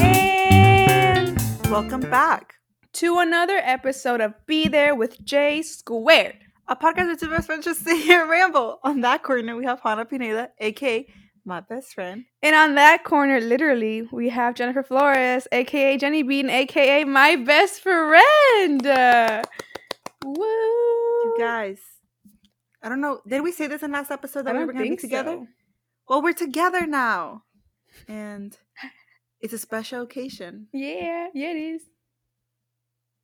And Welcome back. to another episode of Be There with J Squared. A podcast with two best friends just sit here and ramble. On that corner, we have Hannah Pineda, aka my best friend. And on that corner, literally, we have Jennifer Flores, aka Jenny Bean, aka my best friend. Uh, woo! You guys, I don't know. Did we say this in last episode that we were going to be together? so. Well, we're together now. And it's a special occasion. Yeah, yeah, it is.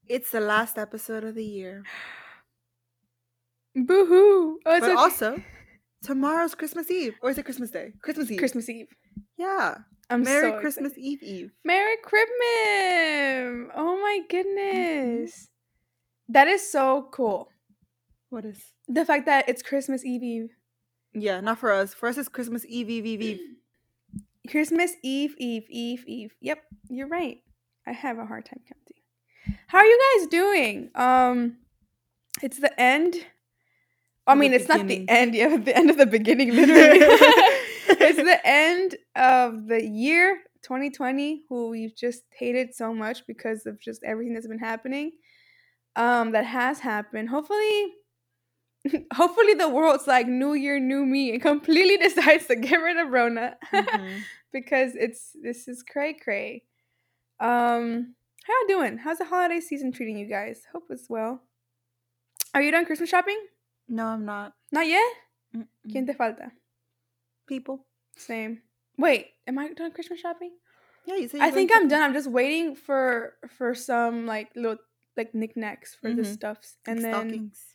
It's the last episode of the year. Boo hoo! Oh, it's but okay. also, tomorrow's Christmas Eve. Or is it Christmas Day? Christmas Eve. Christmas Eve. Yeah. I'm Merry so Christmas excited. Eve Eve. Merry Christmas! Oh my Mm-hmm. goodness. That is so cool. What is? The fact that it's Christmas Eve Eve. Yeah, not for us. For us, it's Christmas Eve Eve Eve Eve. Christmas Eve, Eve, Eve, Eve. Yep, you're right. I have a hard time counting. How are you guys doing? Um, it's the end. I mean, it's not the end. Yeah, the end of the beginning, literally. it's the end of the year 2020, who we've just hated so much because of just everything that's been happening. Um, that has happened. Hopefully, hopefully the world's like new year, new me, and completely decides to get rid of Rona Mhm. because it's this is cray cray. Um, how you doing? How's the holiday season treating you guys? Hope it's well. Are you done Christmas shopping? No, I'm not. Not yet. Mm-mm. ¿Quién te falta? People. Same. Wait, am I done Christmas shopping? Yeah, you said I think I'm done. I'm just waiting for for some like little like knickknacks for the Mhm. stuffs, and then stockings.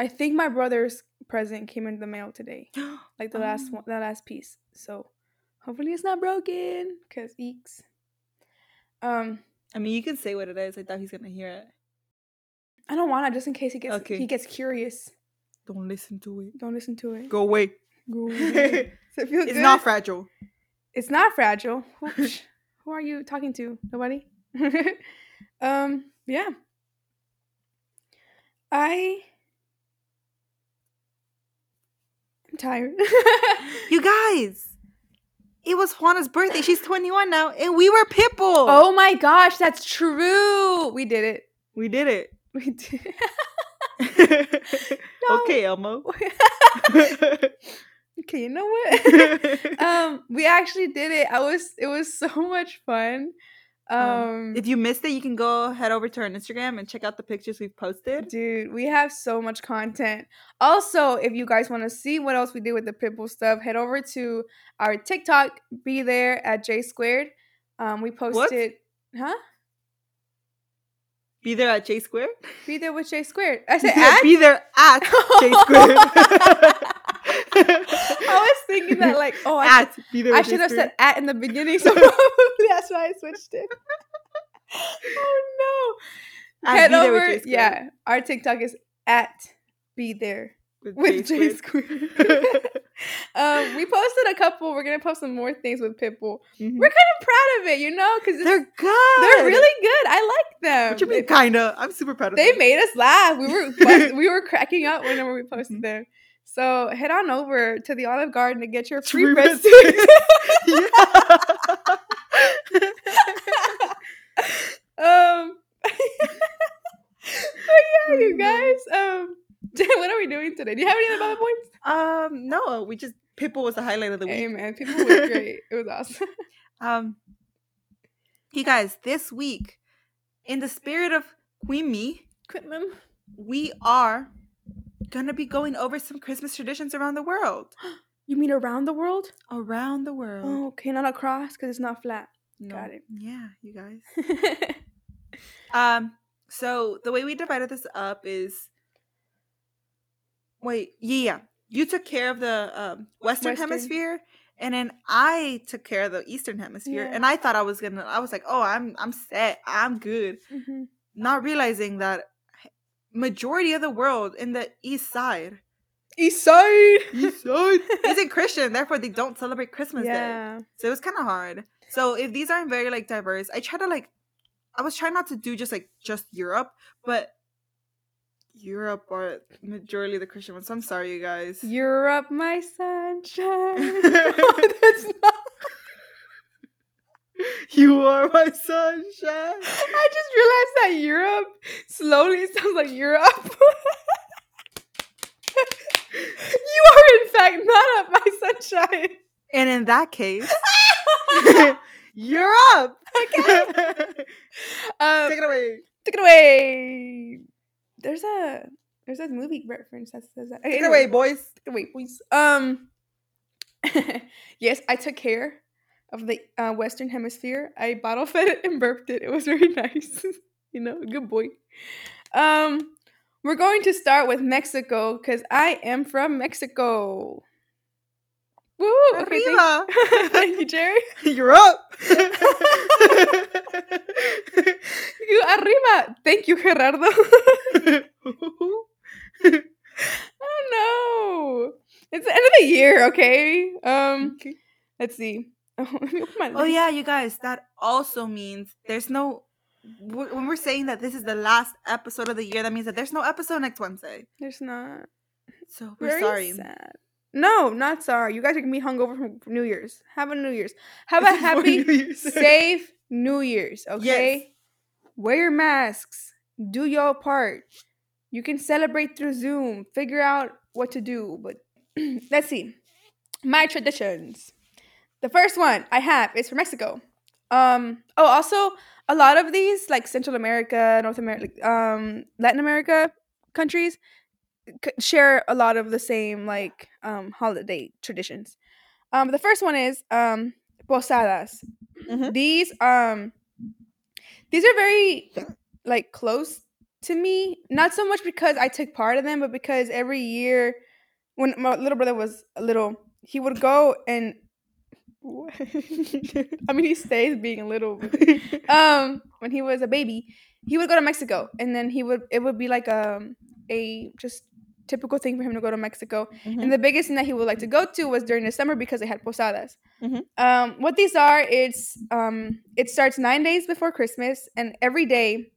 I think my brother's present came in the mail today, like the last Oh. one, the last piece. So hopefully it's not broken, cause eeks. Um, I mean, you can say what it is. I thought he's gonna hear it. I don't want to just in case he gets Okay. he gets curious. Don't listen to it. Don't listen to it. Go away. Go away. Does it feel it's good? not fragile. It's not fragile. Who, who are you talking to? Nobody. um. Yeah. I. I'm tired. You guys, it was Juana's birthday. She's 21 now, and we were Pitbull. oh my gosh, that's true. We did it. we did it. We did. Okay, Elmo. okay, you know what? um, we actually did it. I was. It was so much fun. Um, if you missed it, you can go head over to our Instagram and check out the pictures we've posted. Dude, we have so much content. Also, if you guys want to see what else we did with the Pitbull stuff, head over to our TikTok. Be there at J Squared. Um, we posted, huh? Be there at J Squared. Be there with J Squared. I said Be- at. Be there at J Square. I was thinking that like, oh, I, at be there. I should have said at in the beginning, so that's why I switched it. oh no! At Head Be There with over, yeah. Our TikTok is at be there with J Square. Squared. um, we posted a couple. We're gonna post some more things with Pitbull. Mhm. We're kind of proud of it, you know, because They're they're good. they're really good. I like them. What you mean, kinda? I'm super proud of them. They them. made us laugh. We were we were cracking up whenever we posted Mhm. them. So head on over to the Olive Garden to get your free Free breadsticks. um, but yeah, you guys. Um, what are we doing today? Do you have any other bullet points? um, no, we just Pitbull was the highlight of the week. Hey man, people were great. It was awesome. Um, you guys, this week, in the spirit of Queen Me, Quit we are gonna be going over some Christmas traditions around the world. You mean around the world? Around the world. Oh, okay, not across because it's not flat. No. got it. Yeah, you guys. Um, so the way we divided this up is wait, yeah. You took care of the um, Western, Western. Hemisphere, and then I took care of the Eastern Hemisphere. Yeah. And I thought I was gonna. I was like, oh, I'm I'm set. I'm good. Mhm. Not realizing that majority of the world in the East Side, East side. East Side, isn't Christian. Therefore, they don't celebrate Christmas Day. yeah. So it was kind of hard. So if these aren't very like diverse, I try to like, I was trying not to do just like just Europe, but Europe are majority of the Christian ones. So I'm sorry, you guys. Europe, my sunshine. That's not. You are my sunshine. I just realized that Europe slowly sounds like Europe. You are in fact not of my sunshine. And in that case, you're up. Um, Take it away. take it away. There's a there's a movie reference that says that. Okay, Take it away, boys. take it away, please. Um, yes, I took care of the uh, Western Hemisphere. I bottle fed it and burped it. It was very nice. you know, good boy. Um, we're going to start with Mexico because I am from Mexico. Woo! Okay, thank, thank you, Jerry. You're up. You arriba. Thank you, Gerardo. oh no! It's the end of the year. Okay. Um, Okay. let's see. Let me open my Oh yeah, you guys. That also means there's no. Wh- When we're saying that this is the last episode of the year, that means that there's no episode next Wednesday. There's not. So we're Very sorry. sad. No, not sorry. You guys are gonna be hungover from New Year's. Have a New Year's. Have a happy, New safe New Year's. Okay. Wear your masks. Do your part. You can celebrate through Zoom. Figure out what to do. But let's see. My traditions. The first one I have is from Mexico. Um. Oh, also a lot of these like Central America, North America, um, Latin America countries c- share a lot of the same like um holiday traditions. Um. The first one is um posadas. Mhm. These um these are very like close to me. Not so much because I took part of them, but because every year when my little brother was a little, he would go and I mean he stays being a little. Um when he was a baby he would go to mexico and then he would it would be like um a just typical thing for him to go to mexico. Mhm. and the biggest thing that he would like to go to was during the summer because they had posadas. Mhm. um what these are it's um it starts nine days before christmas and every day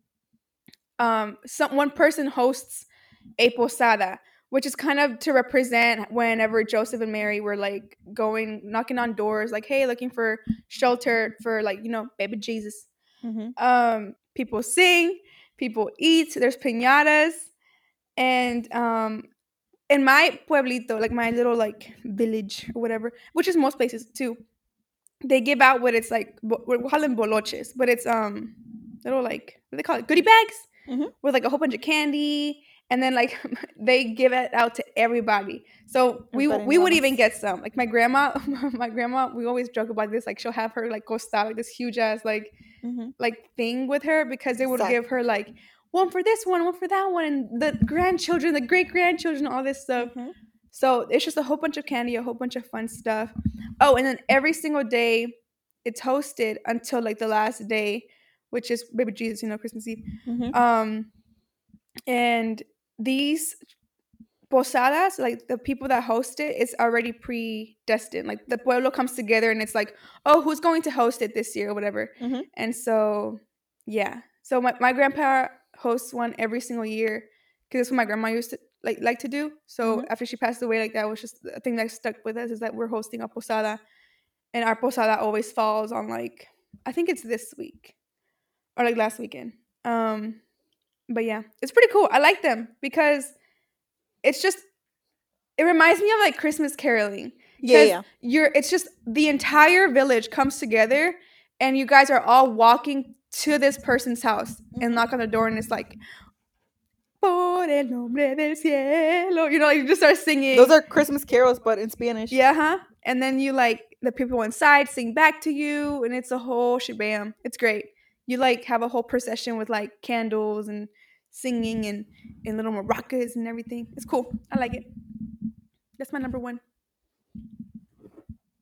um some one person hosts a posada which is kind of to represent whenever joseph and mary were like going knocking on doors like hey looking for shelter for like you know baby jesus Mhm. um people sing people eat there's piñatas and um in my pueblito like my little like village or whatever which is most places too they give out what it's like bo- we call them boloches but it's um little like what do they call it goodie bags Mhm. with like a whole bunch of candy and then like they give it out to everybody so we we would even get some like my grandma my grandma we always joke about this like she'll have her like costal like this huge ass like Mhm. like thing with her because they would Sack. give her like one for this one, one for that one, and the grandchildren, the great grandchildren, all this stuff. Mhm. So it's just a whole bunch of candy, a whole bunch of fun stuff. Oh, and then every single day it's hosted until like the last day, which is baby Jesus, you know, Christmas Eve. Mhm. Um, and these posadas, like the people that host it's already predestined. Like the pueblo comes together and it's like, oh, who's going to host it this year or whatever. Mhm. And so, yeah. So my, my grandpa hosts one every single year because that's what my grandma used to like like to do. So Mhm. after she passed away, like that was just a thing that stuck with us is that we're hosting a posada, and our posada always falls on like I think it's this week or like last weekend. Um, but yeah, it's pretty cool. I like them because it's just it reminds me of like Christmas caroling. Yeah, yeah. You're it's just the entire village comes together and you guys are all walking to this person's house and Mhm. knock on the door and it's like Por el nombre del cielo. You know, like you just start singing. Those are Christmas carols, but in Spanish. Yeah, huh? And then you like the people inside sing back to you, and it's a whole shebam. It's great. You like have a whole procession with like candles and singing and and little maracas and everything. It's cool. I like it. That's my number one.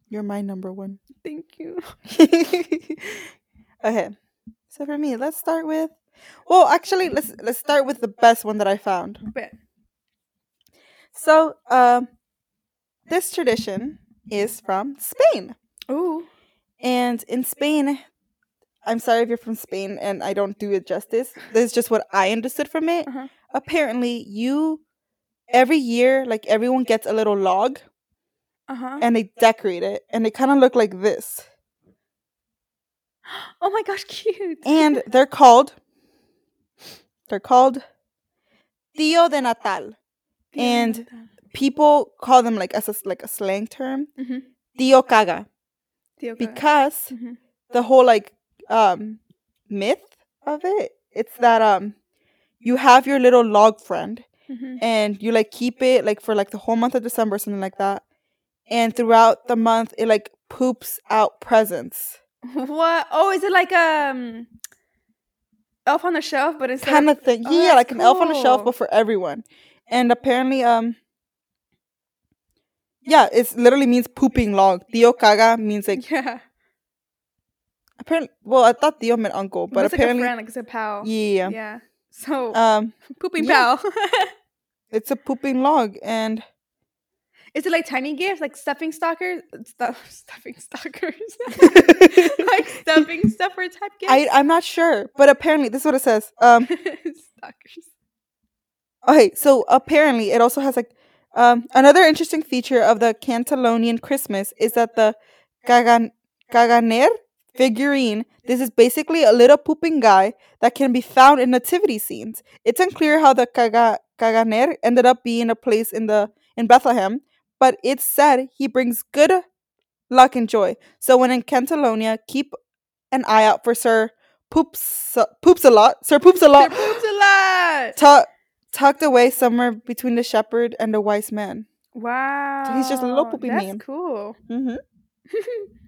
You're my number one. Thank you. okay. So for me, let's start with. Well, actually, let's let's start with the best one that I found. Bet. So, um, this tradition is from Spain, Ooh. and in Spain, I'm sorry if you're from Spain and I don't do it justice. This is just what I understood from it. Uh-huh. Apparently, you every year, like everyone gets a little log Uh huh. and they decorate it, and they kind of look like this. Oh my gosh, cute. and they're called they're called Tío de Natal. and- People call them like as a, like a slang term, Mhm. Tío Caga, Tío Caga. because Mhm. the whole like um myth of it, it's that um you have your little log friend Mhm. and you like keep it like for like the whole month of December, something like that. And throughout the month, it like poops out presents, What? Oh, is it like um Elf on the Shelf, but it's kind of thing. oh, yeah, like an elf on the shelf, but for everyone. And apparently, um, yeah, it's literally means pooping log. Tío caga means like yeah, apparently. Well, I thought tío meant uncle, but it's like a apparently, friend, like it's a pal. yeah. Yeah. So Um, pooping yeah. pal. it's a pooping log, and is it like tiny gifts, like stuffing stalkers, stuff, stuffing stalkers, like stuffing stuffer type gifts? I I'm not sure, but apparently this is what it says. Um, stalkers. Okay, so apparently it also has like um, another interesting feature of the Catalonian Christmas is that the cagan- caganer figurine. This is basically a little pooping guy that can be found in nativity scenes. It's unclear how the caga- caganer ended up being a place in the in Bethlehem, but it's said he brings good luck and joy. So when in Catalonia, keep an eye out for Sir Poops Poops a lot. Sir Poops a lot poops a lot. tuck, tucked away somewhere between the shepherd and the wise man. Wow. he's just a little poopy That's man. cool. Mm-hmm.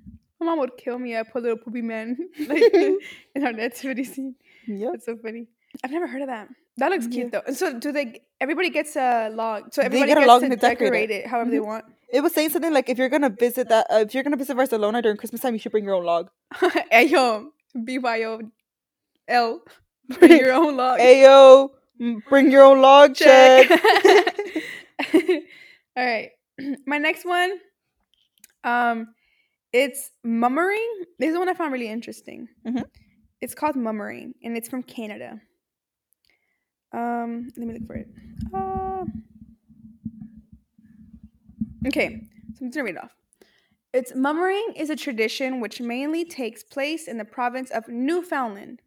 My mom would kill me. I put little poopy man like in our nativity scene. Yeah, it's so funny. I've never heard of that. That looks cute Yeah. though. And so do they? Everybody gets a log. So everybody get a gets log to decorate decorate it. it, however they Mhm. want. It was saying something like if you're gonna visit that, uh, if you're gonna visit Barcelona during Christmas time, you should bring your own log. Ayo, BYO L. Bring your own log. Ayo, bring your own log. Check. All right. My next one. Um, it's mummering. This is one I found really interesting. Mhm. It's called mummering, and it's from Canada. Um, let me look for it. Uh, okay, so I'm just gonna read it off. It's mummering is a tradition which mainly takes place in the province of Newfoundland.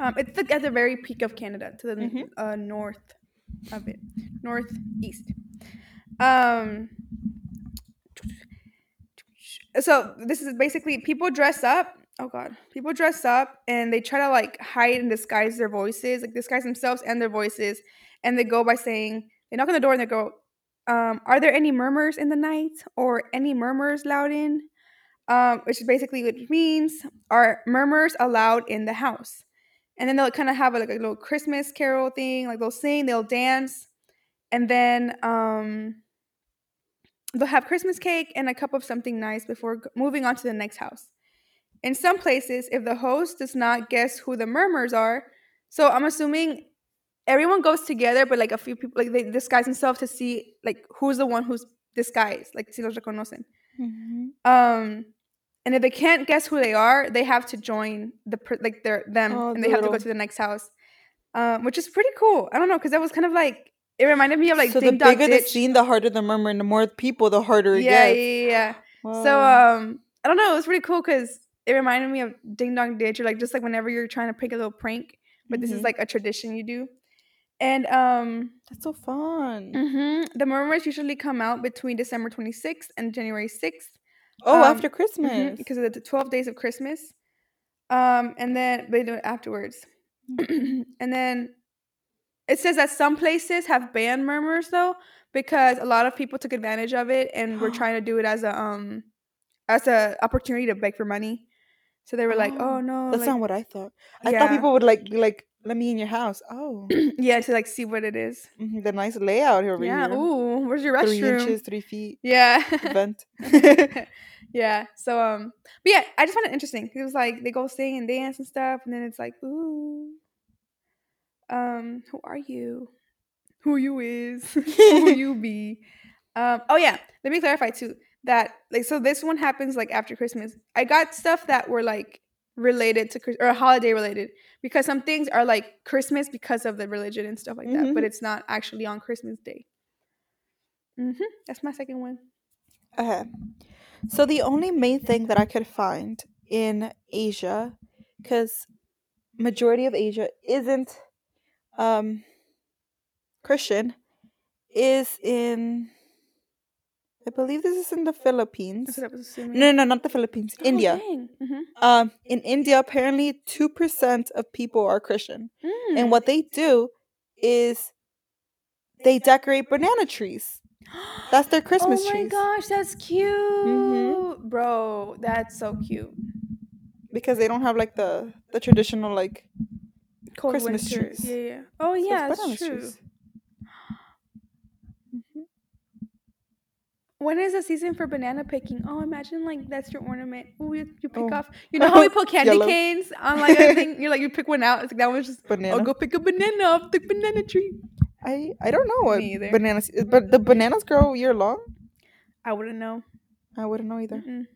Um, it's the, at the very peak of Canada, to the Mhm. uh, north of it, northeast. Um, so this is basically people dress up. Oh God, people dress up and they try to like hide and disguise their voices, like disguise themselves and their voices, and they go by saying they knock on the door and they go, um, "Are there any mummers in the night or any mummers loud in?" Um, which is basically which means are mummers allowed in the house, and then they'll kind of have a, like a little Christmas carol thing, like they'll sing, they'll dance, and then um, they'll have Christmas cake and a cup of something nice before moving on to the next house. In some places, if the host does not guess who the mummers are, so I'm assuming everyone goes together, but like a few people, like they disguise themselves to see like who's the one who's disguised, like si los reconocen. Mhm. Um, and if they can't guess who they are, they have to join the like their them, Oh, and the they have to go to the next house, um, which is pretty cool. I don't know because that was kind of like it reminded me of like so the Ding Dong bigger the Ditch. scene, the harder the mummer, and the more people, the harder it yeah, yeah, gets. yeah, yeah. So um, I don't know. It was pretty cool because it reminded me of Ding Dong Ditch, or like just like whenever you're trying to prank a little prank, but this is Mhm. like a tradition you do. And um, that's so fun. mhm, the mummers usually come out between December 26th and January 6th. Oh, Um, after Mhm, Christmas. because of the 12 days of Christmas. Um, and then they do it afterwards. and then it says that some places have banned mummers though, because a lot of people took advantage of it and were trying to do it as a um as a opportunity to beg for money. So they were like, Oh, "Oh no, That's like, not what I thought. I Yeah. thought people would like like let me in your house. Oh, yeah, to like see what it is." mhm, the nice layout over yeah. here. Ooh, where's your restroom? three inches, three feet. Yeah. Vent. yeah. So um, but yeah, I just found it interesting. It was like they go sing and dance and stuff, and then it's like, ooh, um, who are you? Who you is? who you be? Um. Oh yeah. Let me clarify too that like so this one happens like after Christmas. I got stuff that were like related to or holiday related because some things are like Christmas because of the religion and stuff like that, but Mhm. it's not actually on Christmas Day. mm-hmm. That's my second one. Okay. So the only main thing that I could find in Asia because majority of Asia isn't um Christian is in I believe this is in the Philippines. That's what I was. No, no, not the Philippines. Oh, India. Mhm. Um, in India, apparently two percent of people are Christian, and Mm. what they do is they decorate banana trees. That's their Christmas tree. oh my trees. gosh, that's cute, bro. That's so cute. because they don't have like the the traditional like Cold Christmas winter. trees. Yeah, yeah. Oh so it's yeah, that's true. trees. Mhm. When is the season for banana picking? Oh, imagine like that's your ornament. Ooh, you, you pick Oh. off. You know how we put candy Yellow. canes on like a thing? You're like you pick one out. It's like that one's just. Banana. I'll go pick a banana off the banana tree. I I don't know what Me either. bananas, but the bananas grow year long. I wouldn't know. I wouldn't know either. Mm-mm.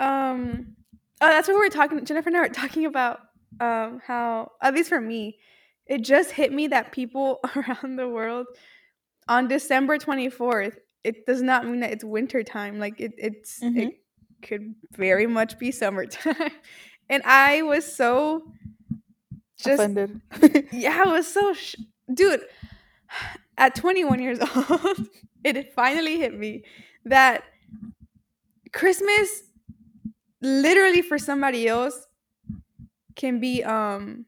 Um, oh, that's what we were talking. Jennifer and I were talking about. Um, how at least for me, it just hit me that people around the world on December twenty fourth. It does not mean that it's winter time. Like it, it's it Mhm. could very much be summertime. and I was so just Offended. yeah, I was so sh- dude. At 21 years old, it finally hit me that Christmas, literally for somebody else, can be um,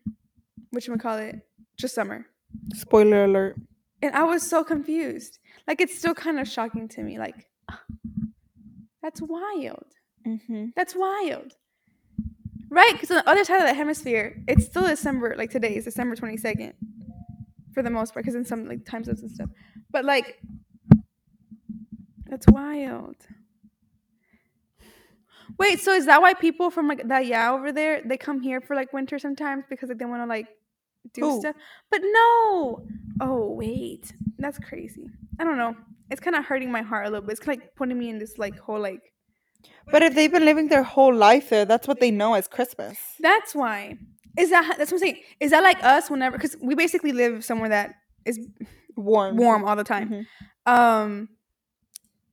what you call it, just summer. Spoiler alert. And I was so confused. Like it's still kind of shocking to me. Like that's wild. Mm-hmm. That's wild. Right? Because on the other side of the hemisphere, it's still December. Like today is December 22nd for the most part, because in some like time zones and stuff. But like, that's wild. Wait, so is that why people from like that yeah over there they come here for like winter sometimes because like they want to like do Who? stuff? But no. Oh wait, that's crazy. I don't know. It's kind of hurting my heart a little bit. It's kind of like putting me in this like whole like But if they've been living their whole life there, that's what they know as Christmas. That's why. Is that that's what I'm saying? Is that like us whenever because we basically live somewhere that is Warm. warm all the time. Mhm. Um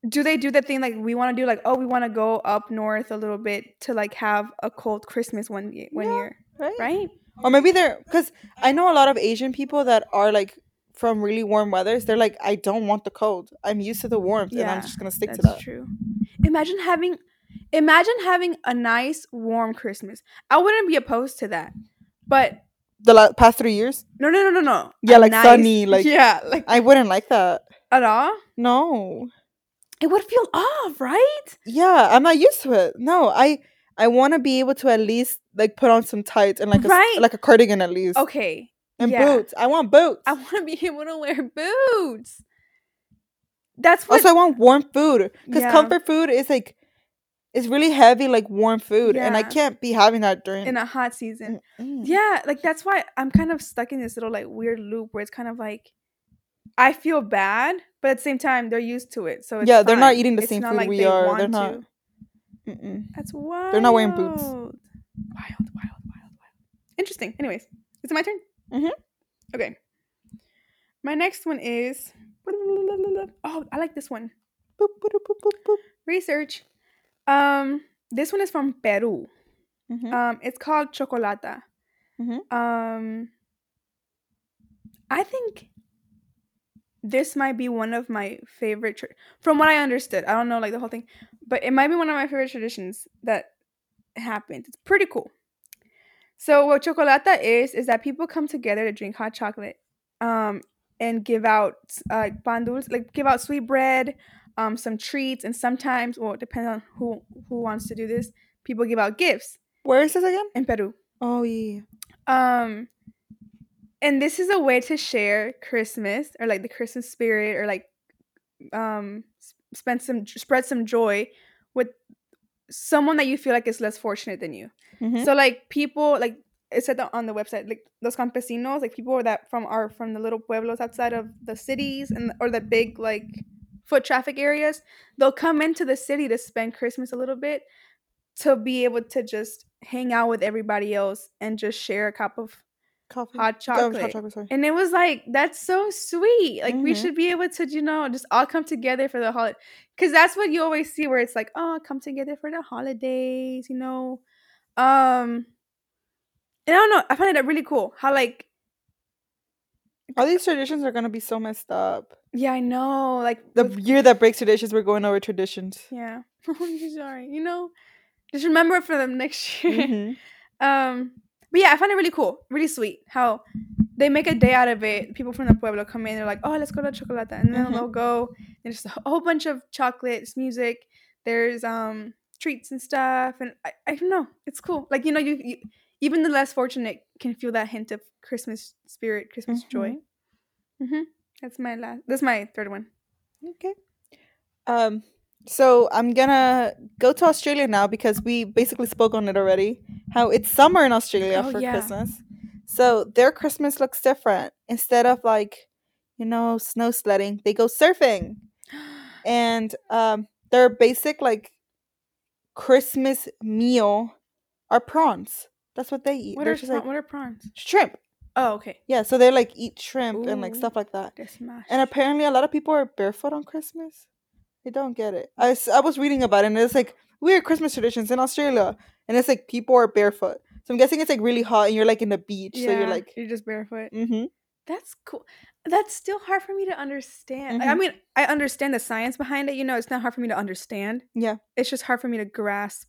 do they do that thing like we want to do like oh we want to go up north a little bit to like have a cold Christmas one ye- one Yeah. year, Right? right? Or maybe they're because I know a lot of Asian people that are like from really warm weathers. They're like, I don't want the cold. I'm used to the warmth, and I'm just gonna stick That's to that. true. Imagine having imagine having a nice warm Christmas. I wouldn't be opposed to that. But The la- past three years, no no no no no. Yeah, A like sunny, like- Yeah, like I wouldn't like that. at all. No. It would feel off, right? Yeah, I'm not used to it. No, I I want to be able to at least like put on some tights and like a, Right. like a cardigan at least Okay. and yeah. boots. I want boots. I want to be able to wear boots. That's what. also, I want warm food because Yeah. comfort food is like it's really heavy, like warm food, and I can't be having that during. in a hot season. Mm-mm. Yeah, like that's why I'm kind of stuck in this little like weird loop where it's kind of like I feel bad, but at the same time they're used to it. So it's Yeah, they're not eating the It's same food like we are. They're not. That's wild. They're not wearing boots. Wild, wild, wild, wild. Interesting. Anyways, is it my turn? Mm-hmm. Okay. My next one is. Oh, I like this one. Boop, boop, boop, boop, boop. Research. Um, this one is from Peru. Mhm. Um, it's called chocolata. Mhm. Um, I think this might be one of my favorite. Tra- from what I understood, I don't know like the whole thing, but it might be one of my favorite traditions that happened. It's pretty cool. So what chocolata is is that people come together to drink hot chocolate, um, and give out uh, pan dulce, like give out sweet bread, um, some treats, and sometimes, well, it depends on who who wants to do this. People give out gifts Where is this again? in Peru. Oh yeah. Um, and this is a way to share Christmas or like the Christmas spirit or like um spend some spread some joy with someone that you feel like is less fortunate than you. Mhm. So like people like it said on the website like those campesinos like people that from are from the little pueblos outside of the cities and or the big like foot traffic areas they'll come into the city to spend christmas a little bit to be able to just hang out with everybody else and just share a cup of Coffee. hot Oh, chocolate. hot chocolate. And it was like, that's so sweet. Like, we Mhm. should be able to, you know, just all come together for the holiday. Because that's what you always see where it's like, oh, come together for the holidays, you know. Um, and I don't know. I find it really cool how, like, All these traditions are gonna be so messed up. yeah, I know. Like, The with- year that breaks traditions, we're going over traditions. yeah. I'm sorry. You know, just remember it for them next year. Mhm. Um, but yeah, I find it really cool, really sweet how they make a day out of it. People from the pueblo come in, they're like, "Oh, let's go to chocolate," and then Mhm. they'll go. And just a whole bunch of chocolates, music. There's um treats and stuff, and I, I don't know, it's cool. Like you know, you, you even the less fortunate can feel that hint of Christmas spirit, Christmas joy. Mm-hmm. That's my last. That's my third one. Okay. Um. So I'm gonna go to Australia now because we basically spoke on it already. How it's summer in Australia Oh, for yeah. Christmas. So their Christmas looks different. Instead of like, you know, snow sledding, they go surfing. And um their basic like Christmas meal are prawns. That's what they eat. what They're are just prawn- like what are prawns? shrimp. Oh, okay. Yeah, so they like eat shrimp and like Ooh. stuff like that. They're smashed. And apparently, a lot of people are barefoot on Christmas. I don't get it. I, I was reading about it, and it's like weird Christmas traditions in Australia, and it's like people are barefoot. So I'm guessing it's like really hot, and you're like in the beach, so you're like, you're just barefoot. mm-hmm. That's cool. That's still hard for me to understand. Like, I mean, I understand the science behind it. You know, it's not hard for me to understand. Yeah. It's just hard for me to grasp.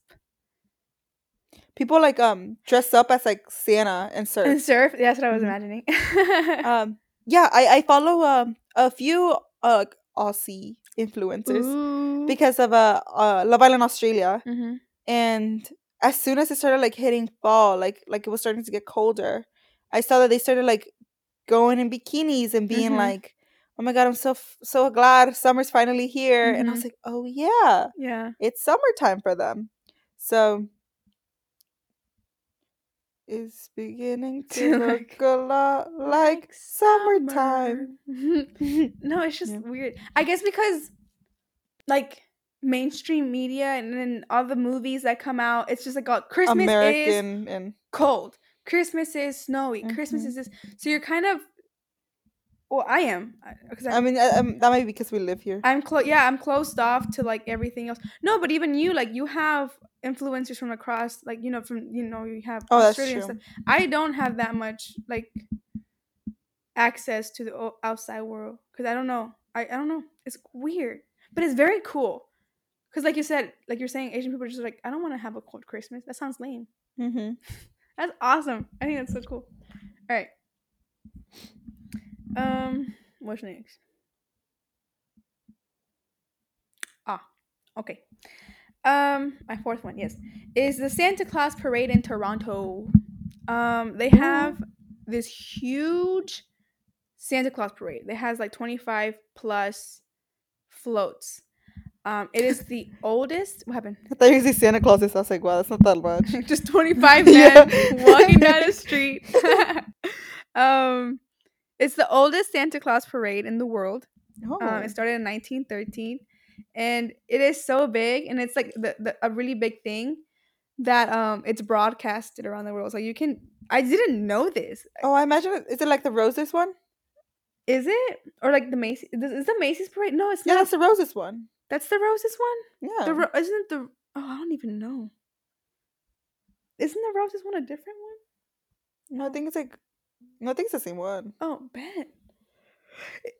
people like um dress up as like Santa and surf. And surf. That's what I was Mhm. imagining. um, yeah, I I follow um a few uh Aussie influencers Ooh. because of uh, uh Love Island Australia, Mhm. and as soon as it started like hitting fall like like it was starting to get colder i saw that they started like going in bikinis and being Mhm. like oh my god i'm so f- so glad summer's finally here and i was Mhm. like oh yeah Yeah. it's summertime for them so it's beginning to look a lot like summertime no, it's just Yeah. weird. I guess because like mainstream media and then all the movies that come out, it's just like oh, Christmas is and cold. Christmas is snowy. Christmas Mhm. is this. So you're kind of. Well, I am because i mean I, that might be because we live here I'm close. Yeah, I'm closed off to like everything else. No, but even you, like you have influencers from across, like you know, from you know, you have oh that's true stuff. I don't have that much like access to the outside world because I don't know. I, I don't know. It's weird, but it's very cool. Because like you said, like you're saying, Asian people are just like, I don't want to have a cold Christmas. That sounds lame. mm-hmm. That's awesome. I think that's so cool. All right. Um, what's next? Ah, okay. Um, my fourth one, yes, is the Santa Claus parade in Toronto. Um, they have this huge Santa Claus parade. It has like 25 plus floats. Um, it is the oldest. What happened? i thought you were santa claus i was like wow that's not that much just 25 men Yeah. walking down the street. um, it's the oldest Santa Claus parade in the world. oh. Um, it started in 1913, and it is so big, and it's like the, the a really big thing that um it's broadcasted around the world. So you can. I didn't know this. Oh, I imagine. Is it like the roses one? Is it or like the Macy's? Is the Macy's parade? No, it's Yeah, not. that's the roses one. That's the roses one. Yeah. The ro- isn't the? Oh, I don't even know. Isn't the roses one a different one? no, I think it's like. No, I think it's the same one. Oh, bet.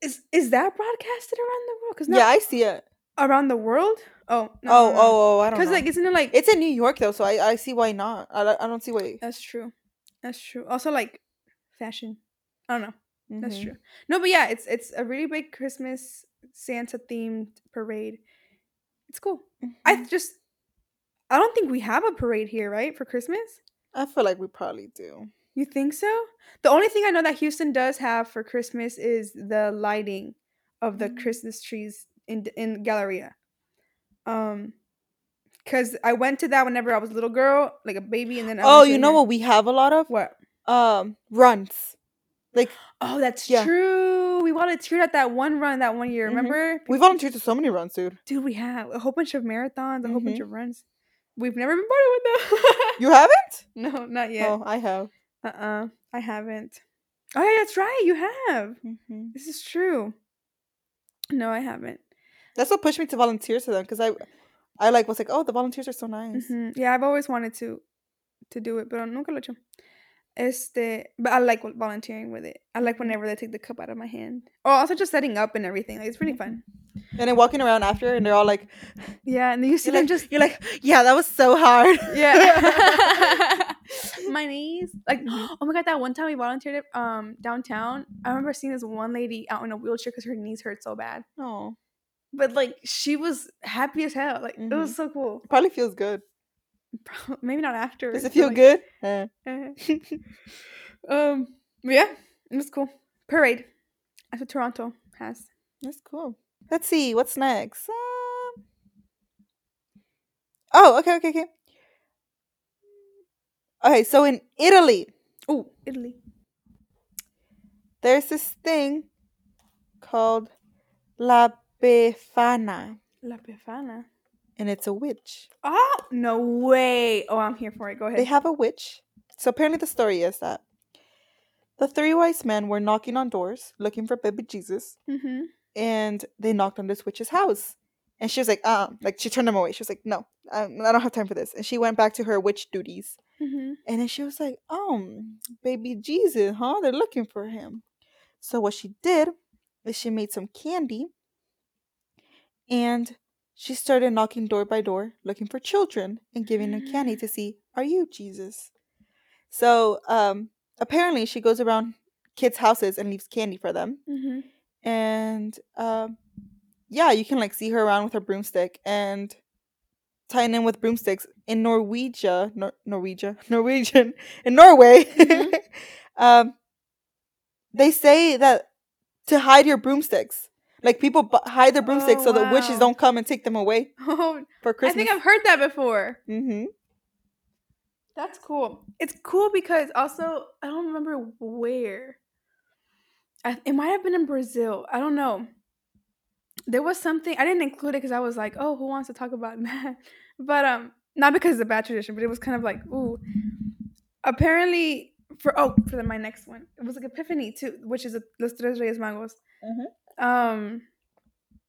Is is that broadcasted around the world? Because Yeah, I see it. around the world. Oh, no, oh, oh, oh, I don't know. Because like, isn't it like? it's in New York though, so I, I see why not. I, don't- I don't see why. that's true. That's true. Also, like, fashion. I don't know. That's Mhm. true. No, but yeah, it's it's a really big Christmas Santa themed parade. It's cool. I Mhm. just, I don't think we have a parade here, right, for Christmas. I feel like we probably do. You think so? The only thing I know that Houston does have for Christmas is the lighting of the Mm. Christmas trees in in Galleria. Um, because I went to that whenever I was a little girl, like a baby, and then I Oh, you know what we have a lot of? What? Um, runs. Like Oh, that's Yeah. true. We volunteered at that one run that one year. Mhm. Remember? we volunteered to so many runs, dude. Dude, we have a whole bunch of marathons, a whole bunch Mhm. of runs. We've never been part of it though. You haven't? no, not yet. Oh, I have. Uh-uh. I haven't. Oh yeah, that's right. You have. hmm This is true. No, I haven't. That's what pushed me to volunteer to them because I, I like was like, oh, the volunteers are so nice. Mhm. Yeah, I've always wanted to to do it, pero nunca lo he hecho. Este, but I like volunteering with it. I like whenever they take the cup out of my hand. Oh, also just setting up and everything. Like, it's really fun. And then walking around after, and they're all like, Yeah, and then you see them like, just you're like, yeah, that was so hard. yeah. my knees. Like, Mhm. oh my god, that one time we volunteered at, um downtown. I remember seeing this one lady out in a wheelchair because her knees hurt so bad. oh, But like, she was happy as hell. Like, it was so cool. probably feels good. Maybe not after. Does it feel good? Eh. um. yeah, it was cool. Parade. That's what Toronto has. That's cool. Let's see what's next. Um, oh, okay, okay, okay. Okay, so in Italy, Oh, Italy. there's this thing called La Befana, La Befana. and it's a witch. Oh no way! Oh, I'm here for it. Go ahead. They have a witch. So apparently, the story is that the three wise men were knocking on doors looking for baby Jesus, mm-hmm. and they knocked on this witch's house. And she was like, um, like she turned them away. She was like, no, um, I don't have time for this. And she went back to her witch duties. Mm-hmm. And then she was like, oh, baby Jesus, huh? They're looking for him. So what she did is she made some candy and she started knocking door by door looking for children and giving them candy to see, are you Jesus? So um apparently she goes around kids' houses and leaves candy for them. Mm-hmm. And um yeah, you can like see her around with her broomstick and tying in with broomsticks in Norwegia, Nor- Norwegia, Norwegian, in Norway. Mhm. um, they say that to hide your broomsticks, like people bu- hide their broomsticks Oh, so that witches don't come and take them away Oh, for Christmas. I think I've heard that before. mm-hmm. That's cool. It's cool because also I don't remember where. I, it might have been in Brazil. I don't know. There was something I didn't include it because I was like, oh, who wants to talk about that? But um, not because it's a bad tradition, but it was kind of like, ooh. Apparently, for oh, for the, my next one, it was like Epiphany too, which is a, Los Tres Reyes Magos. Mhm. Um,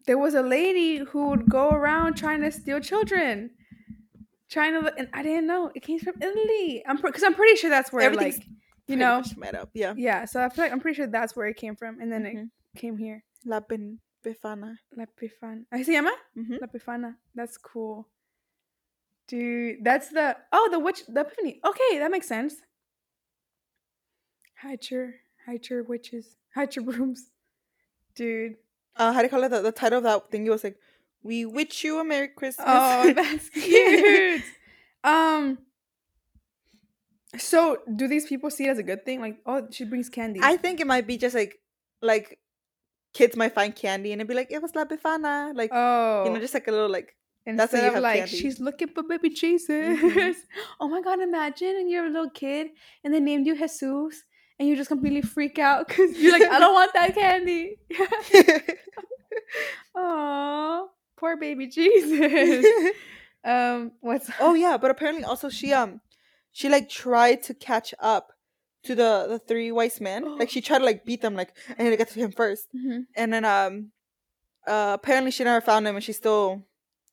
there was a lady who would go around trying to steal children, trying to, and I didn't know it came from Italy. I'm because I'm pretty sure that's where like you know made up. Yeah. yeah. So I feel like I'm pretty sure that's where it came from, and then Mhm. it came here. La Befana. La Pifana. ¿Así se llama? Mhm. La. That's cool. Dude, that's the oh the witch the epiphany. Okay, that makes sense. Hide your hide your witches. Hide your brooms. Dude. Uh, how do you call it? The, the title of that thing was like, "We wish you a Merry Christmas." Oh, that's cute. um so do these people see it as a good thing? Like, oh, she brings candy. I think it might be just like, like, kids might find candy and it'd be like, "It was La Befana," like oh, you know, just like a little like. Instead that's of like candy. she's looking for baby Jesus. Mhm. oh my god, imagine and you're a little kid and they named you Jesus and you just completely freak out because you're like, I don't want that candy. Aw, poor baby Jesus. um, what's oh yeah, but apparently also she um, she like tried to catch up to the the three wise men. Like she tried to like beat them. Like I need to get to him first. Mhm. And then um, uh, apparently she never found him, and she's still.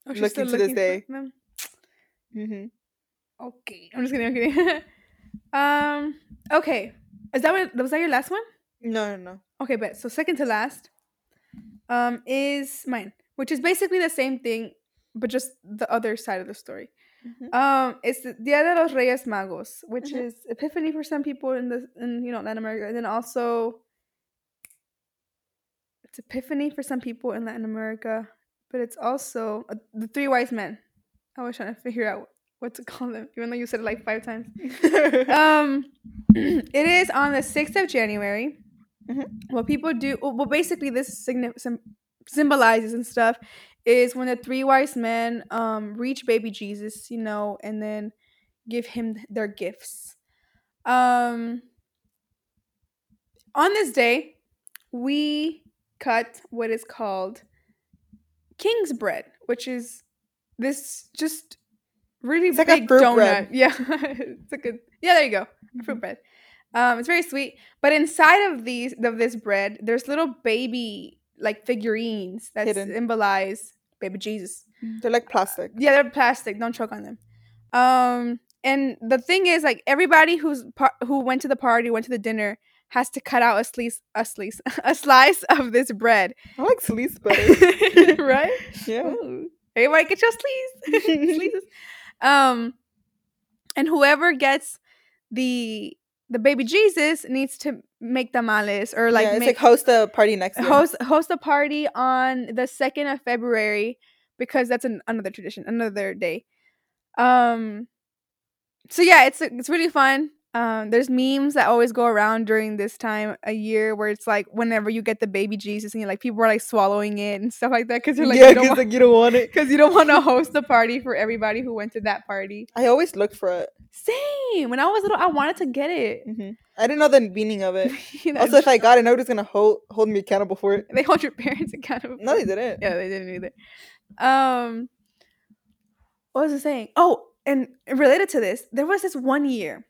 Oh, she's Looking still to this day. Mm-hmm. Okay, I'm just kidding. I'm kidding. um, okay, is that what was that your last one? No, no, no. Okay, but so second to last um is mine, which is basically the same thing, but just the other side of the story. Mhm. Um, it's the Dia de los Reyes Magos, which Mhm. is Epiphany for some people in the in you know Latin America, and then also it's Epiphany for some people in Latin America, but it's also uh, the Three Wise Men. I was trying to figure out what to call them, even though you said it like five times. Um, it is on the sixth of January. Mhm. What people do, well, basically, this signi- sym- symbolizes and stuff is when the three wise men um reach baby Jesus, you know, and then give him their gifts. Um, on this day, we cut what is called king's bread, which is this just really It's like a big fruit donut. bread. Yeah, it's a good. yeah. There you go, fruit bread. Um, it's very sweet. But inside of these of this bread, there's little baby like figurines that Hidden. symbolize baby Jesus. They're like plastic. Yeah, they're plastic. Don't choke on them. Um, and the thing is, like everybody who's par- who went to the party, went to the dinner, has to cut out a slice, a slice, a slice of this bread, I like sleeves better. right? yeah. Ooh. Everybody get your sleeves. sleeves. Um, and whoever gets the the baby Jesus needs to make tamales or like yeah, it's make, like host a party next year. host host a party on the second of February because that's an, another tradition, another day. Um, so yeah, it's it's really fun. Um, there's memes that always go around during this time a year where it's like whenever you get the baby Jesus and you're like people are like swallowing it and stuff like that because you're like yeah, you don't because want, like you don't want it. cause you don't want to host a party for everybody who went to that party. I always look for it. Same. When I was little, I wanted to get it. hmm I didn't know the meaning of it. You Also, if I got it, nobody's gonna hold hold me accountable for it. they hold your parents accountable. No, they didn't. Yeah, they didn't either. Um, what was I saying? Oh, and related to this, there was this one year.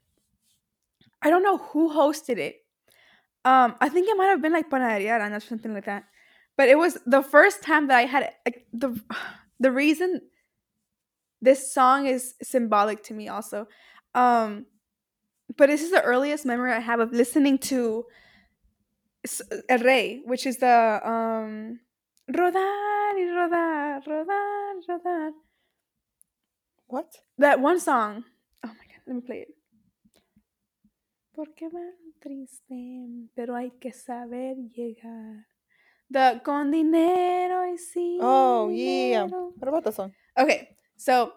I don't know who hosted it. Um, I think it might have been like Panaderia Arana or something like that. But it was the first time that I had like the the reason this song is symbolic to me also. Um, but this is the earliest memory I have of listening to El Rey, which is the um rodar y rodar, rodar, rodar. What? That one song. Oh my god, let me play it. Porque va triste, pero hay que saber llegar. The con dinero y sin Oh yeah. dinero. What about the song? Okay, so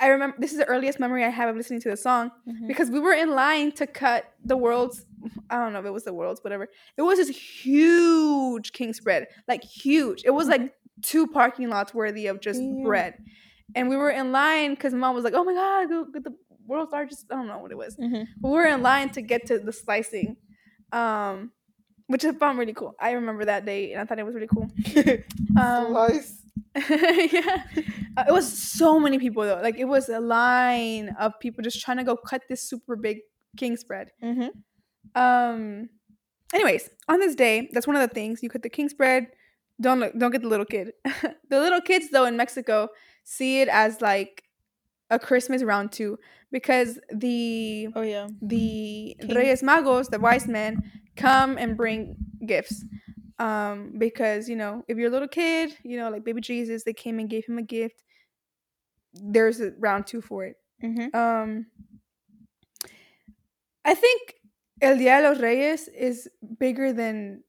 I remember this is the earliest memory I have of listening to the song mm-hmm. because we were in line to cut the world's I don't know if it was the world's whatever. It was this huge king's bread, like huge. It was like mm-hmm. two parking lots worthy of just Damn. bread. And we were in line because mom was like, "Oh my god, go get the world's largest." I don't know what it was. Mhm. But we were in line to get to the slicing, um, which I found really cool. I remember that day and I thought it was really cool. Um, Slice. yeah, Uh, it was so many people though. Like it was a line of people just trying to go cut this super big king's bread. Mhm. Um. Anyways, on this day, that's one of the things you cut the king's bread. Don't look, don't get the little kid. the little kids though in Mexico see it as like a Christmas round two because the Oh yeah. the King. Reyes Magos, the wise men, come and bring gifts. Um, because you know, if you're a little kid, you know, like baby Jesus, they came and gave him a gift. There's a round two for it. Mm-hmm. Um, I think El Dia de los Reyes is bigger than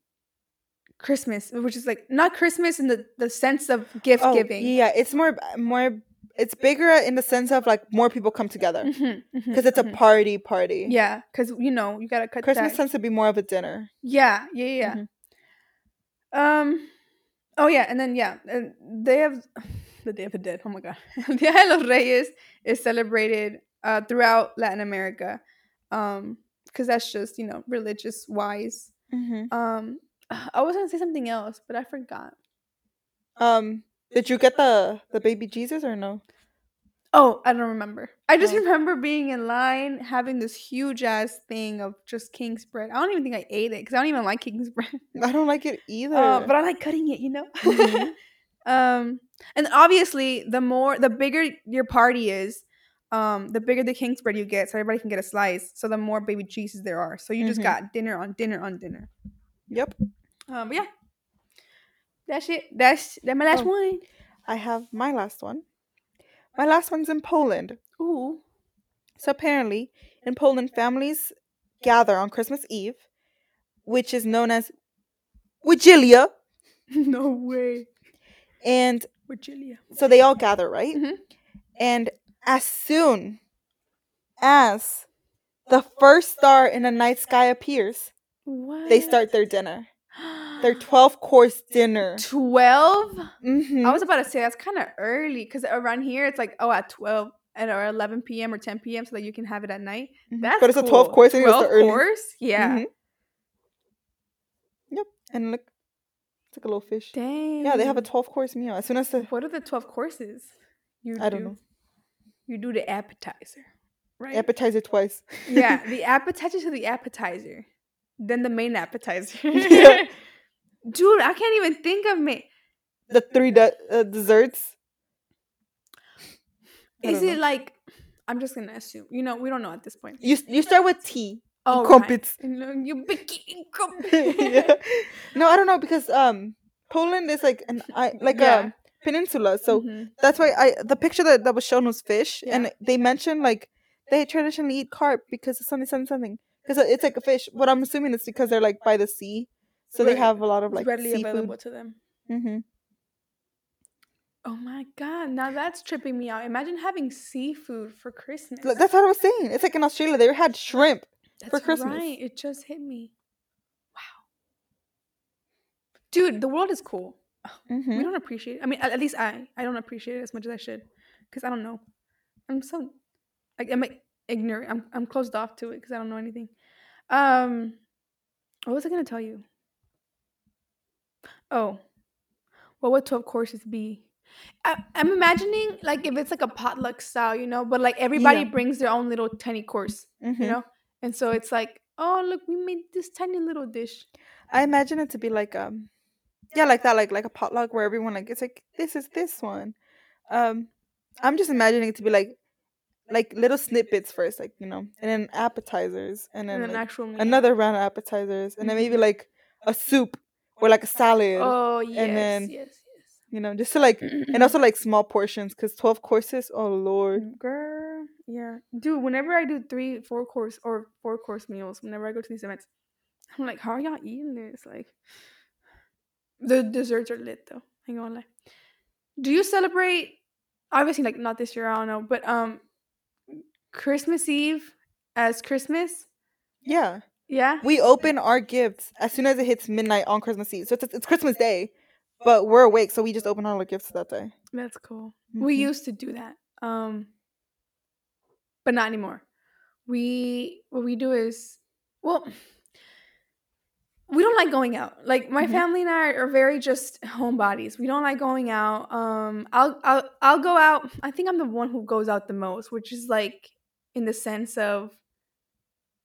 Christmas, which is like not Christmas in the, the sense of gift Oh giving. yeah, it's more more. It's bigger in the sense of like more people come together Mhm, mhm, because it's a mhm. party party. yeah, because you know you gotta cut Christmas that. tends to be more of a dinner. Yeah, yeah, yeah. Mhm. Um. Oh yeah, and then yeah, and they have the Day of the Dead. Oh my god, Dia de los Reyes is celebrated uh, throughout Latin America, um, because that's just you know religious wise. Mm-hmm. Um, I was gonna say something else, but I forgot. Um, did you get the the baby Jesus or no? Oh, I don't remember. I just Oh. remember being in line having this huge ass thing of just king's bread. I don't even think I ate it because I don't even like king's bread. I don't like it either. Uh, but I like cutting it, you know. Mhm. um, and obviously, the more, the bigger your party is, um, the bigger the king's bread you get, so everybody can get a slice. So the more baby Jesus there are. So you just Mhm. got dinner on dinner on dinner. yep, Um, but yeah, that's it. That's that's my last Oh. one. I have my last one. My last one's in Poland. Ooh, So apparently, in Poland, families gather on Christmas Eve, which is known as Wigilia, no way, and Virginia. so they all gather, right? Mhm. And as soon as the first star in the night sky appears, What? they start their dinner. Their 12 course dinner. twelve. Mm-hmm. I was about to say that's kind of early because around here it's like oh at twelve and or eleven p.m. or ten p.m. so that you can have it at night. That's but it's a 12 course it's 12 the early. course? Yeah. Mhm. Yep. And look, it's like a little fish. Dang. Yeah, they have a 12 course meal. As soon as the. What are the twelve courses? You I don't know. You do the appetizer, right? Appetizer twice. yeah, the appetizer to the appetizer, then the main appetizer. Yeah. Dude, I can't even think of me. the three de- uh, desserts. I Is it know. like? I'm just gonna assume. You know, we don't know at this point. You you start with tea. Oh, crumpets. Right. No, You big crumpets. yeah. No, I don't know because um Poland is like an I like Yeah. a peninsula, so Mhm. that's why I the picture that, that was shown was fish, Yeah. and they mentioned like they traditionally eat carp because it's something something something because it's like a fish. But I'm assuming it's because they're like by the sea, so they have a lot of It's like readily seafood. available to them. Mm-hmm. Oh my god! Now that's tripping me out. Imagine having seafood for Christmas. That's what I was saying. It's like in Australia they had shrimp. That's Christmas. Right. It just hit me. Wow. Dude, the world is cool. hmm We don't appreciate it. I mean, at, at least I. I don't appreciate it as much as I should. Because I don't know. I'm so like I'm like, ignorant. I'm I'm closed off to it because I don't know anything. Um what was I gonna tell you? Oh. What would 12 courses be? I, I'm imagining like if it's like a potluck style, you know, but like everybody Yeah. brings their own little tiny course hmm you know and so it's like oh look we made this tiny little dish I imagine it to be like um yeah, like that, like like a potluck where everyone like it's like this is this one. Um I'm just imagining it to be like like little snippets first, like you know, and then appetizers and then and an like, actual meal. another round of appetizers and then maybe like a soup or like a salad, oh yes then- yes you know, just to like and also like small portions because 12 courses, oh lord. girl yeah. Dude whenever i do three four course or four course meals whenever i go to these events i'm like how are y'all eating this? Like the desserts are lit though. Hang on lie. Do you celebrate obviously like not this year i don't know but um christmas eve as christmas Yeah. yeah We open our gifts as soon as it hits midnight on Christmas Eve. So it's, it's Christmas Day, but we're awake, so we just open all our gifts that day. That's cool. We Mhm. used to do that. Um but not anymore. We what we do is well we don't like going out. Like my Mhm. family and I are very just homebodies. We don't like going out. Um I'll I'll I'll go out. I think I'm the one who goes out the most, which is like in the sense of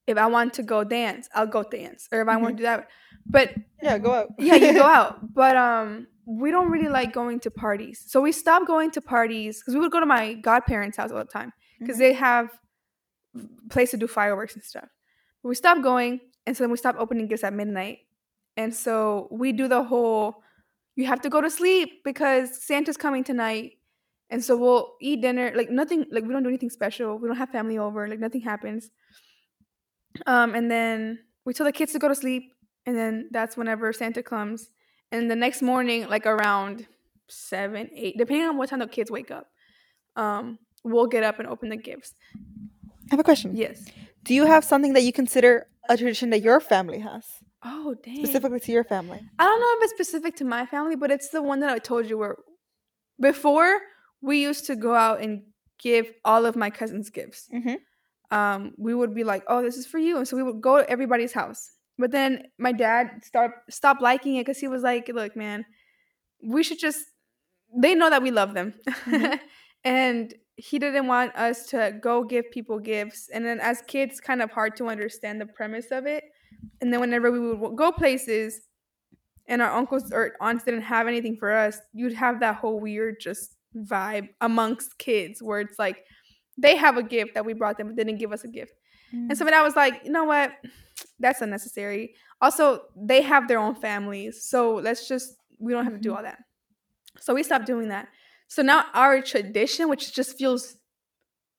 if I want to go dance, I'll go dance. Or if I want to do that. But Yeah, go out. yeah, you go out. But um we don't really like going to parties. So we stopped going to parties because we would go to my godparents' house all the time because Mhm. they have place to do fireworks and stuff. But we stopped going and so then we stopped opening gifts at midnight. And so we do the whole you have to go to sleep because Santa's coming tonight. And so we'll eat dinner, like nothing like we don't do anything special. We don't have family over, like nothing happens. Um and then we tell the kids to go to sleep and then that's whenever Santa comes. And the next morning, like around seven, eight, depending on what time the kids wake up, um, we'll get up and open the gifts. I have a question. Yes. Do you have something that you consider a tradition that your family has, Oh dang. specifically to your family? I don't know if it's specific to my family, but it's the one that I told you where before we used to go out and give all of my cousins gifts. Mhm. Um, we would be like, "Oh, this is for you," and so we would go to everybody's house. But then my dad start stopped liking it because he was like, "Look, man, we should just." They know that we love them, Mhm. and he didn't want us to go give people gifts. And then as kids, kind of hard to understand the premise of it. And then whenever we would go places, and our uncles or aunts didn't have anything for us, you'd have that whole weird just vibe amongst kids where it's like they have a gift that we brought them, but they didn't give us a gift. And so then I was like, you know what? That's unnecessary. Also, they have their own families. So let's just, we don't have to do Mhm. all that. So we stopped doing that. So now our tradition, which just feels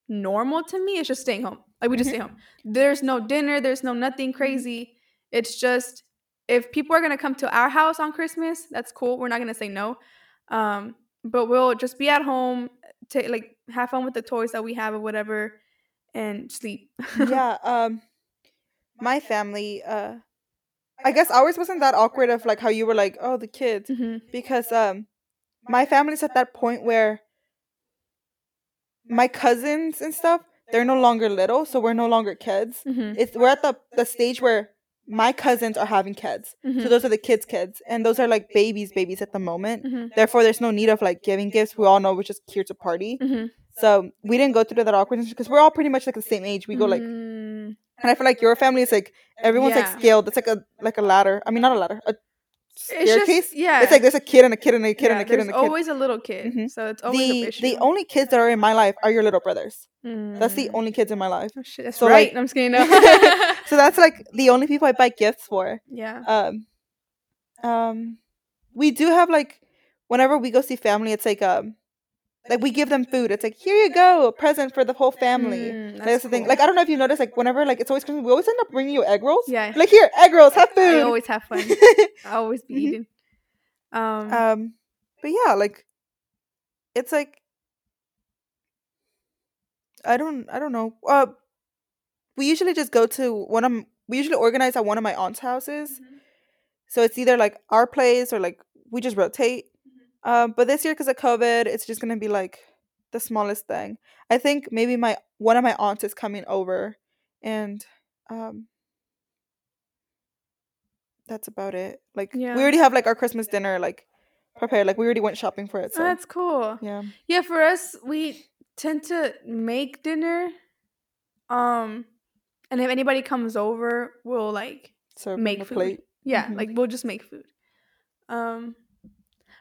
normal to me, is just staying home. Like we just Mhm. stay home. There's no dinner, there's no nothing crazy. It's just, if people are going to come to our house on Christmas, that's cool. We're not going to say no. Um, but we'll just be at home, to like have fun with the toys that we have or whatever, and sleep. yeah, um my family uh I guess ours wasn't that awkward of like how you were like, "Oh, the kids." hmm because um my family's at that point where my cousins and stuff they're no longer little so we're no longer kids hmm it's we're at the the stage where my cousins are having kids Mhm. so those are the kids kids and those are like babies babies at the moment hmm therefore there's no need of like giving gifts we all know we're just here to party hmm So we didn't go through that awkwardness because we're all pretty much like the same age. We go like, Mm, and I feel like your family is like everyone's like Yeah. scaled. It's like a like a ladder. I mean, not a ladder, a staircase. just yeah. It's like there's a kid and a kid and a kid yeah, and a kid and a kid. always a little kid, Mhm. so it's always the a issue. the only kids that are in my life are your little brothers. That's the Mm. only kids in my life. Oh, shit, that's so, right. like- I'm just kidding. No. So that's like the only people I buy gifts for. yeah. Um, um, we do have like whenever we go see family, it's like um, like we give them food. It's like here you go, a present for the whole family. Mm, That's, that's the thing. cool. Like I don't know if you noticed, like whenever like it's always Christmas, we always end up bringing you egg rolls. Yeah. Like here, egg rolls, have food. I always have fun. I always be Mhm. eating. Um, um, but yeah, like it's like I don't I don't know. Uh, we usually just go to one of we usually organize at one of my aunt's houses. Mhm. So it's either like our place or like we just rotate. Um, but this year because of COVID, it's just gonna be like the smallest thing. I think maybe my one of my aunts is coming over, and um, that's about it. Like Yeah. we already have like our Christmas dinner like prepared. Like we already went shopping for it. oh, So that's cool. yeah, Yeah, for us, we tend to make dinner. Um, and if anybody comes over, we'll like so make food. plate. Yeah, Mhm. like we'll just make food. Um,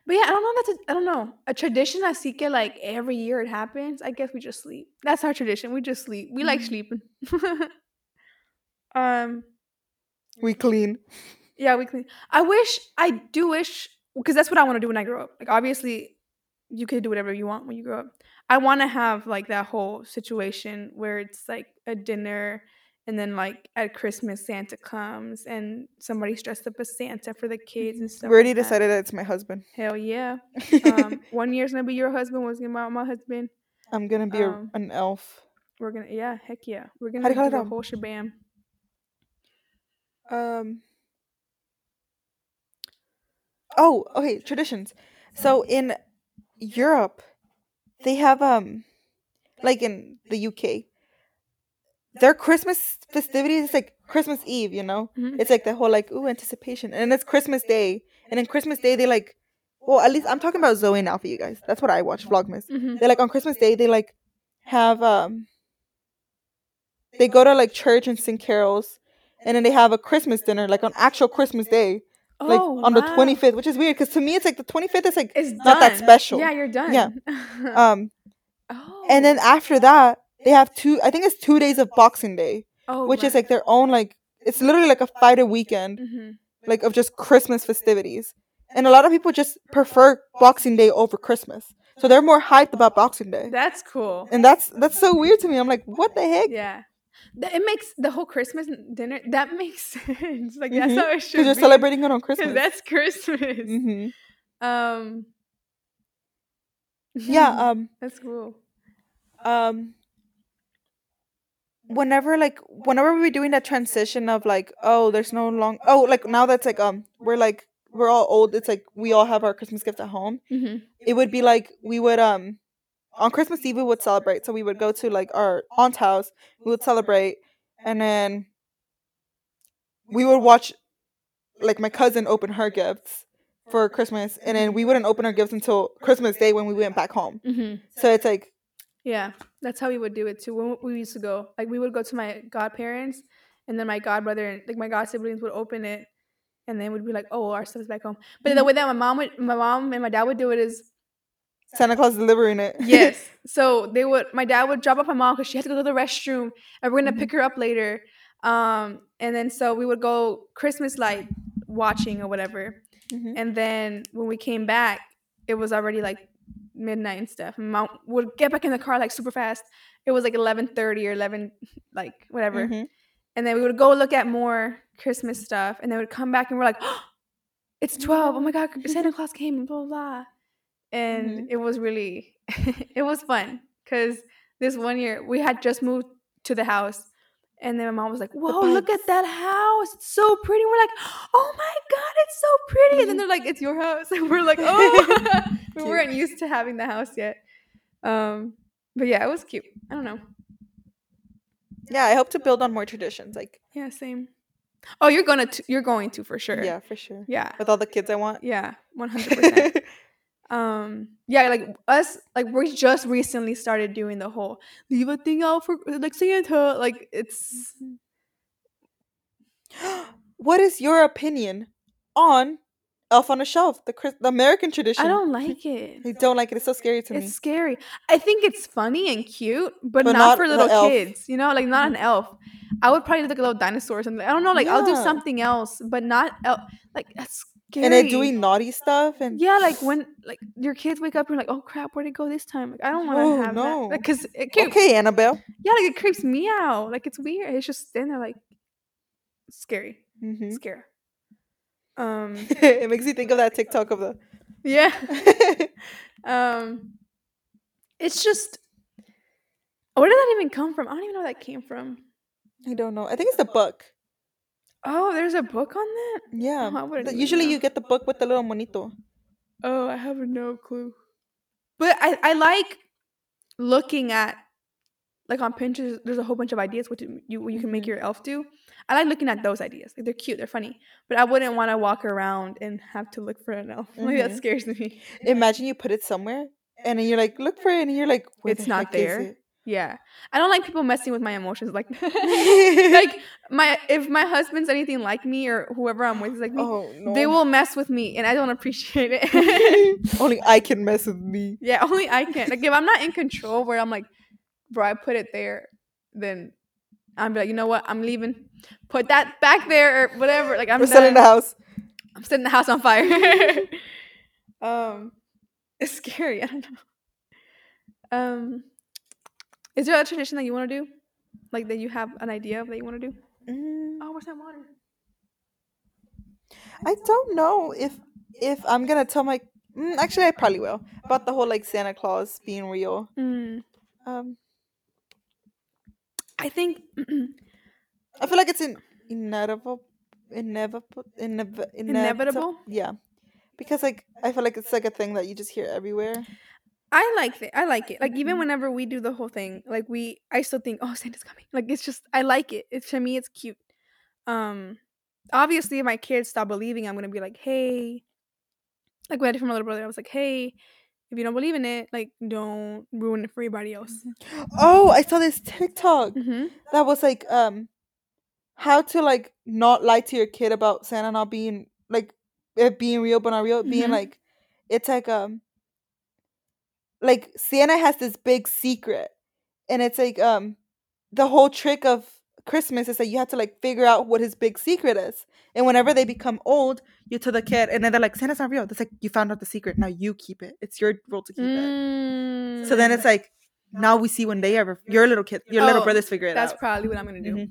but yeah, I don't know. That's a, I don't know a tradition. I see it like every year it happens. I guess we just sleep. That's our tradition. We just sleep. We like Mhm. sleeping. um, We clean. yeah, we clean. I wish I do wish because that's what I want to do when I grow up. Like obviously, you can do whatever you want when you grow up. I want to have like that whole situation where it's like a dinner and then like at Christmas Santa comes and somebody's dressed up as Santa for the kids and stuff. we already like decided that it's my husband. Hell yeah. Um, one year's gonna be your husband. One's gonna be my husband. I'm gonna be a, um, an elf. We're gonna yeah, heck yeah. We're gonna do call do it, the whole shabam. Um. Oh, okay. Traditions. So in Europe, they have um, like in the UK, their Christmas festivities, it's like Christmas Eve. You know, Mhm. it's like the whole like ooh anticipation, and then it's Christmas Day, and then Christmas Day they like, well at least I'm talking about Zoe now for you guys. That's what I watch Vlogmas. Mhm. They like on Christmas Day they like have um. They go to like church and sing carols, and then they have a Christmas dinner like on actual Christmas Day like Oh, on the 25th, which is weird because to me it's like the 25th is like It's not that special. Yeah, you're done. Yeah. um oh. and then after that they have two I think it's 2 days of Boxing Day, oh, which is like their own like it's literally like a fighter weekend Mhm. like of just Christmas festivities. And a lot of people just prefer Boxing Day over Christmas. So they're more hyped about Boxing Day. That's cool. And that's that's so weird to me. I'm like, what the heck? Yeah. It makes the whole Christmas dinner that makes sense. Like that's Mhm. how it should Because you're be. celebrating it on Christmas. that's Christmas. hmm Um. Yeah, um that's cool. um whenever like whenever we were doing that transition of like oh there's no long oh like now that's like um we're like we're all old it's like we all have our christmas gifts at home hmm it would be like we would um on christmas eve we would celebrate so we would go to like our aunt's house we would celebrate and then we would watch like my cousin open her gifts for christmas and then we wouldn't open our gifts until christmas day when we went back home. Hmm so it's like Yeah, that's how we would do it too. When we used to go, like we would go to my godparents, and then my godbrother and like my god siblings would open it, and then would be like, "Oh, our stuff's back home." But the way that my mom would, my mom and my dad would do it is santa claus delivering it yes. so they would, my dad would drop off my mom because she had to go to the restroom, and we're gonna Mhm. pick her up later. Um, and then so we would go Christmas light watching or whatever, Mhm. and then when we came back, it was already like midnight and stuff. And mom would get back in the car like super fast. It was like eleven thirty or eleven, like whatever. Mhm. And then we would go look at more Christmas stuff, and then we'd come back and we're like, oh, "It's twelve! Oh my god, Santa Claus came!" And blah blah. blah. And Mhm. it was really, it was fun because this one year we had just moved to the house. And then my mom was like, "Whoa, look at that house! It's so pretty." We're like, "Oh my god, it's so pretty!" And then they're like, "It's your house," and we're like, "Oh!" we weren't used to having the house yet. Um, but yeah, it was cute. I don't know. Yeah, I hope to build on more traditions. Like, Yeah, same. Oh, you're gonna t- you're going to for sure. yeah, for sure. Yeah. With all the kids I want. Yeah. One hundred percent. Um, yeah, like us, like we just recently started doing the whole leave a thing out for like Santa. Like it's what is your opinion on Elf on a Shelf, the Chris- the American tradition? I don't like it. I don't like it. It's so scary to me. It's scary. I think it's funny and cute, but, But not, not for little kids. You know, like not an elf. I would probably look like a little dinosaur or something. I don't know. Like I'll do something else, but not elf. Like that's. And they're doing naughty stuff and Yeah, like when like your kids wake up and you're like, oh crap, where'd it go this time? Like I don't want to Oh, have no. that. Cause it creep- okay, Annabelle. yeah, like it creeps me out. Like it's weird. It's just then they're like scary, hmm scare. Um, it makes you think of that TikTok of the. yeah. Um, it's just where did that even come from? I don't even know where that came from. I don't know. I think it's the book. Oh, there's a book on that. Yeah. Oh, I wouldn't The- even usually know. you get the book with the little monito. Oh, I have no clue. But I, I like looking at like on Pinterest. There's a whole bunch of ideas what you you can make Mhm. your elf do. I like looking at those ideas. Like they're cute, they're funny. But I wouldn't want to walk around and have to look for an elf. Like that scares me. Imagine you put it somewhere and then you're like, look for it, and you're like, where It's not there. it? Yeah, I don't like people messing with my emotions like like my if my husband's anything like me or whoever I'm with is like me, oh no. they will mess with me and I don't appreciate it. Only I can mess with me. Yeah, only I can. Like if I'm not in control where I'm like, bro, I put it there, then I'm like, you know what? I'm leaving. Put that back there or whatever. Like I'm We're selling the house. I'm setting the house on fire. um it's scary. I don't know. Um is there a tradition that you want to do? Like that you have an idea of that you want to do? Mm, Oh, where's that water? I don't know if if I'm gonna tell my. Mm, actually, I probably will about the whole like Santa Claus being real. Mm, Um, I think I feel like it's in, inevitable, inevitable, inev- Inevitable? Yeah, because like I feel like it's like a thing that you just hear everywhere. I like it. I like it. Like even Mhm. whenever we do the whole thing, like we, I still think, oh, Santa's coming. Like it's just, I like it. It's to me, it's cute. Um, obviously, if my kids stop believing, I'm gonna be like, hey, like when I did for my little brother, I was like, hey, if you don't believe in it, like don't ruin it for everybody else. Oh, I saw this TikTok Mm-hmm. that was like um, how to like not lie to your kid about Santa not being like it being real but not real. Being Mhm. like, it's like um, like Santa has this big secret, and it's like um, the whole trick of Christmas is that you have to like figure out what his big secret is. And whenever they become old, you tell the kid, and then they're like, Santa's not real. That's like you found out the secret. Now you keep it. It's your role to keep it. So then it's like now we see when they ever your little kid, your little Oh, brothers figure it that's out. That's probably what I'm gonna do. Mhm.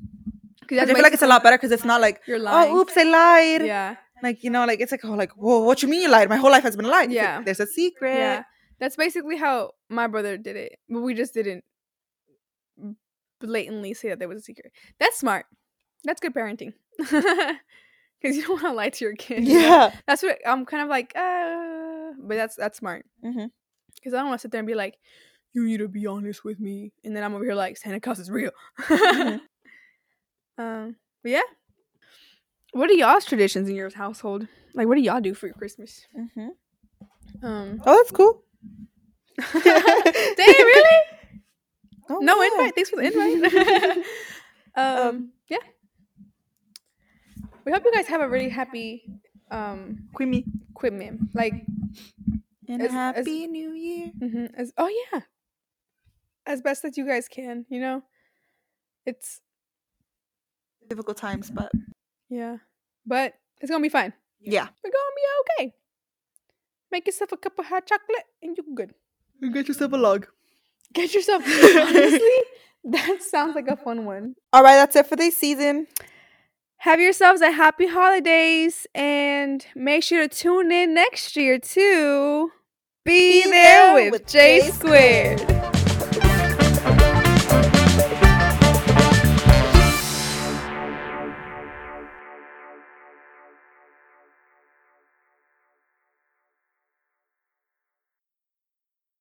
Because I feel like it's a lot better because it's not like You're lying. oh oops I lied. Yeah. Like you know like it's like oh like whoa what you mean you lied? My whole life has been a lie. It's like, Yeah. there's a secret. Yeah. That's basically how my brother did it. But we just didn't blatantly say that there was a secret. That's smart. That's good parenting. Because you don't want to lie to your kid. Yeah. That's what I'm kind of like, uh, but that's that's smart. Because I don't want to sit there and be like, you need to be honest with me. And then I'm over here like, Santa Claus is real. Mhm. um, but yeah. What are y'all's traditions in your household? Like, what do y'all do for your Christmas? Mhm. Um, Oh, that's cool. dang, really? Oh, No yeah. invite. Thanks for the invite. um, Um, yeah. We hope you guys have a really happy um Quimmy. equipment. Like, And As- a as- happy new year. mhm, as oh yeah, as best as you guys can. You know, it's Difficult times, but yeah, but it's gonna be fine. yeah. We're gonna be okay. Make yourself a cup of hot chocolate and you're good. You get yourself a log. Get yourself. Honestly, that sounds like a fun one. All right, that's it for this season. Have yourselves a happy holidays and make sure to tune in next year to Be, Be There There with with J J Squared.